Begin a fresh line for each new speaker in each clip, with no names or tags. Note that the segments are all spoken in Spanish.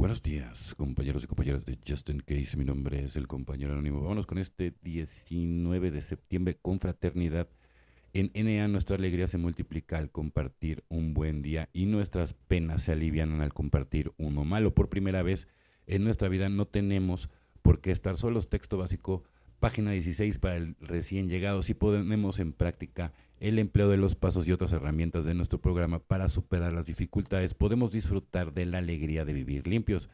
buenos días, compañeros y compañeras de Justin Case. Mi nombre es el compañero anónimo. Vámonos con este 19 de septiembre con fraternidad. En NA nuestra alegría se multiplica al compartir un buen día y nuestras penas se alivian al compartir uno malo. Por primera vez en nuestra vida no tenemos por qué estar solos. Texto básico, página 16 para el recién llegado. Si ponemos en práctica el empleo de los pasos y otras herramientas de nuestro programa para superar las dificultades, podemos disfrutar de la alegría de vivir limpios.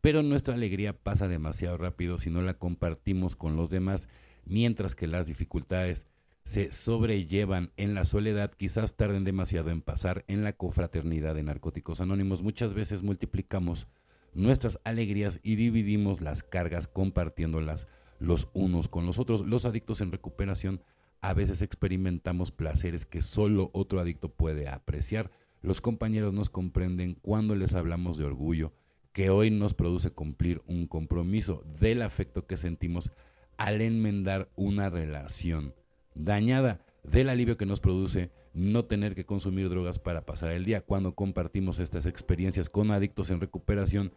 Pero nuestra alegría pasa demasiado rápido si no la compartimos con los demás, mientras que las dificultades se sobrellevan en la soledad, quizás tarden demasiado en pasar en la confraternidad de narcóticos anónimos. Muchas veces multiplicamos nuestras alegrías y dividimos las cargas compartiéndolas los unos con los otros. Los adictos en recuperación a veces experimentamos placeres que solo otro adicto puede apreciar. Los compañeros nos comprenden cuando les hablamos de orgullo, que hoy nos produce cumplir un compromiso del afecto que sentimos al enmendar una relación dañada, del alivio que nos produce no tener que consumir drogas para pasar el día. Cuando compartimos estas experiencias con adictos en recuperación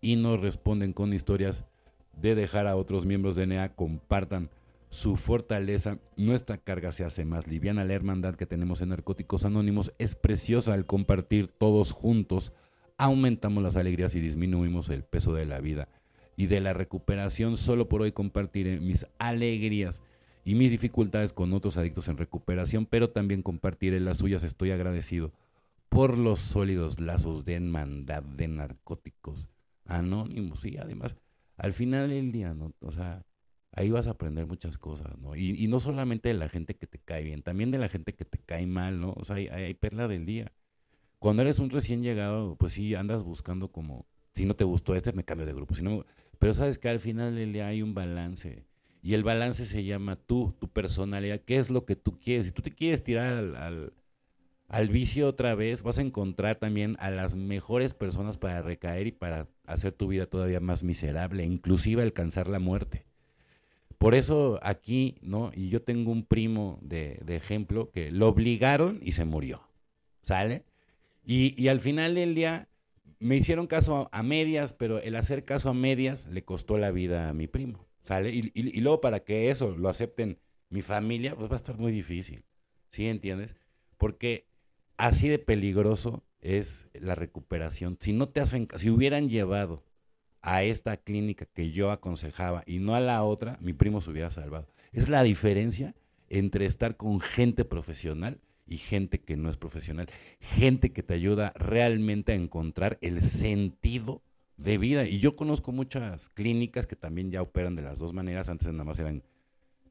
y nos responden con historias de dejar a otros miembros de NEA compartan su fortaleza, nuestra carga se hace más liviana. La hermandad que tenemos en Narcóticos Anónimos es preciosa al compartir todos juntos. Aumentamos las alegrías y disminuimos el peso de la vida y de la recuperación. Solo por hoy compartiré mis alegrías y mis dificultades con otros adictos en recuperación, pero también compartiré las suyas. Estoy agradecido por los sólidos lazos de hermandad de narcóticos anónimos. Y además, al final del día, ¿no? O sea, ahí vas a aprender muchas cosas, ¿no? Y, no solamente de la gente que te cae bien, también de la gente que te cae mal, ¿no? O sea, hay, perla del día. Cuando eres un recién llegado, pues sí, andas buscando como, si no te gustó este, me cambio de grupo. Si pero sabes que al final del día hay un balance. Y el balance se llama tú, tu personalidad, qué es lo que tú quieres. Si tú te quieres tirar al, al, al vicio otra vez, vas a encontrar también a las mejores personas para recaer y para hacer tu vida todavía más miserable, inclusive alcanzar la muerte. Por eso aquí, ¿no? Y yo tengo un primo de, ejemplo que lo obligaron y se murió. ¿Sale? Y, al final del día me hicieron caso a, medias, pero el hacer caso a medias le costó la vida a mi primo. ¿Sale? Y, y, luego para que eso lo acepten mi familia, pues va a estar muy difícil. ¿Sí entiendes? Porque así de peligroso es la recuperación. Si no te hacen, si hubieran llevado a esta clínica que yo aconsejaba y no a la otra, mi primo se hubiera salvado. Es la diferencia entre estar con gente profesional y gente que no es profesional. Gente que te ayuda realmente a encontrar el sentido de vida. Y yo conozco muchas clínicas que también ya operan de las dos maneras. Antes nada más eran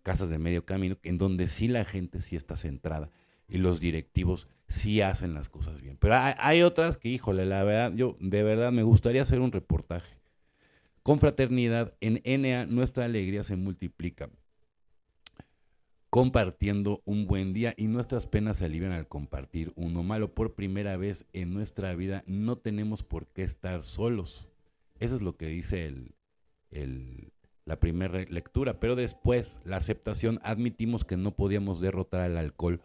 casas de medio camino, en donde sí la gente sí está centrada y los directivos sí hacen las cosas bien. Pero hay, otras que, híjole, la verdad, yo de verdad me gustaría hacer un reportaje con fraternidad, en NA nuestra alegría se multiplica, compartiendo un buen día y nuestras penas se alivian al compartir uno malo. Por primera vez en nuestra vida no tenemos por qué estar solos. Eso es lo que dice el, la primera lectura. Pero después, la aceptación, admitimos que no podíamos derrotar al alcohol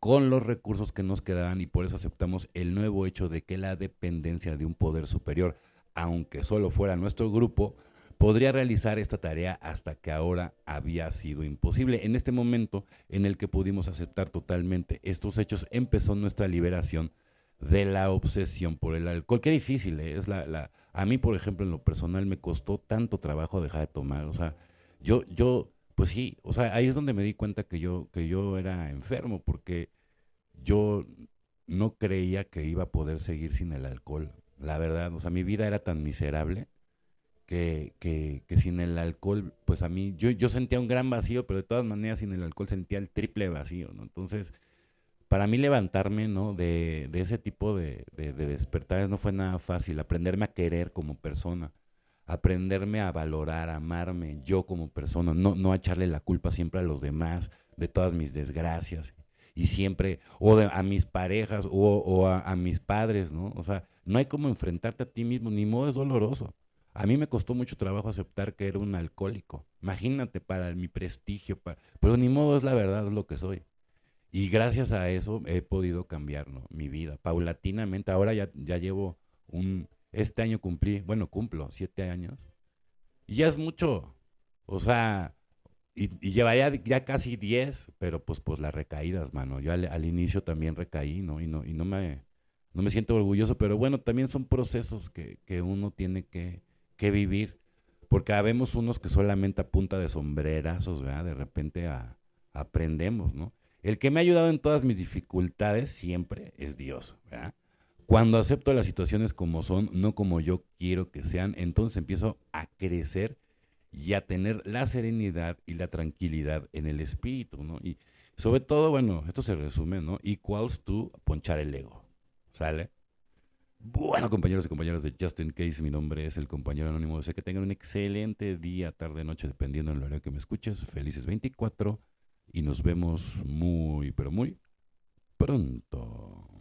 con los recursos que nos quedaban y por eso aceptamos el nuevo hecho de que la dependencia de un poder superior aunque solo fuera nuestro grupo, podría realizar esta tarea hasta que ahora había sido imposible. En este momento en el que pudimos aceptar totalmente estos hechos, empezó nuestra liberación de la obsesión por el alcohol. Qué difícil ¿eh? es la, la, a mí, por ejemplo, en lo personal me costó tanto trabajo dejar de tomar. O sea, yo, yo, pues sí, o sea, ahí es donde me di cuenta que yo, que yo era enfermo, porque yo no creía que iba a poder seguir sin el alcohol la verdad. O sea, mi vida era tan miserable que, que, que, sin el alcohol, pues a mí, yo, yo sentía un gran vacío, pero de todas maneras sin el alcohol sentía el triple vacío, ¿no? Entonces, para mí levantarme, ¿no? De, de ese tipo de, de, de despertares no fue nada fácil. Aprenderme a querer como persona, aprenderme a valorar, a amarme yo como persona, no, no a echarle la culpa siempre a los demás de todas mis desgracias y siempre, o a mis parejas, o, o a, mis padres, ¿no? O sea, no hay como enfrentarte a ti mismo, ni modo es doloroso. A mí me costó mucho trabajo aceptar que era un alcohólico. Imagínate para mi prestigio, pero ni modo es la verdad, es lo que soy. Y gracias a eso he podido cambiar mi vida paulatinamente. Ahora ya, ya llevo un Este año cumplí, bueno, cumplo siete años. Y ya es mucho. O sea, y, y llevaría ya casi diez, pero pues, pues las recaídas, mano. Yo al, inicio también recaí, ¿no? Y no, y no me, no me siento orgulloso, pero bueno, también son procesos que, que uno tiene que, que vivir. Porque habemos unos que solamente a punta de sombrerazos, ¿verdad? De repente aprendemos, ¿no? El que me ha ayudado en todas mis dificultades siempre es Dios, ¿verdad? Cuando acepto las situaciones como son, no como yo quiero que sean, entonces empiezo a crecer y a tener la serenidad y la tranquilidad en el espíritu, ¿no? Y sobre todo, bueno, esto se resume, ¿no? Equals to ponchar el ego, ¿sale? Bueno, compañeros y compañeras de Justin Case, mi nombre es el compañero anónimo. Sé que tengan un excelente día, tarde, noche, dependiendo del horario que me escuches. Felices 24 y nos vemos muy, pero muy pronto.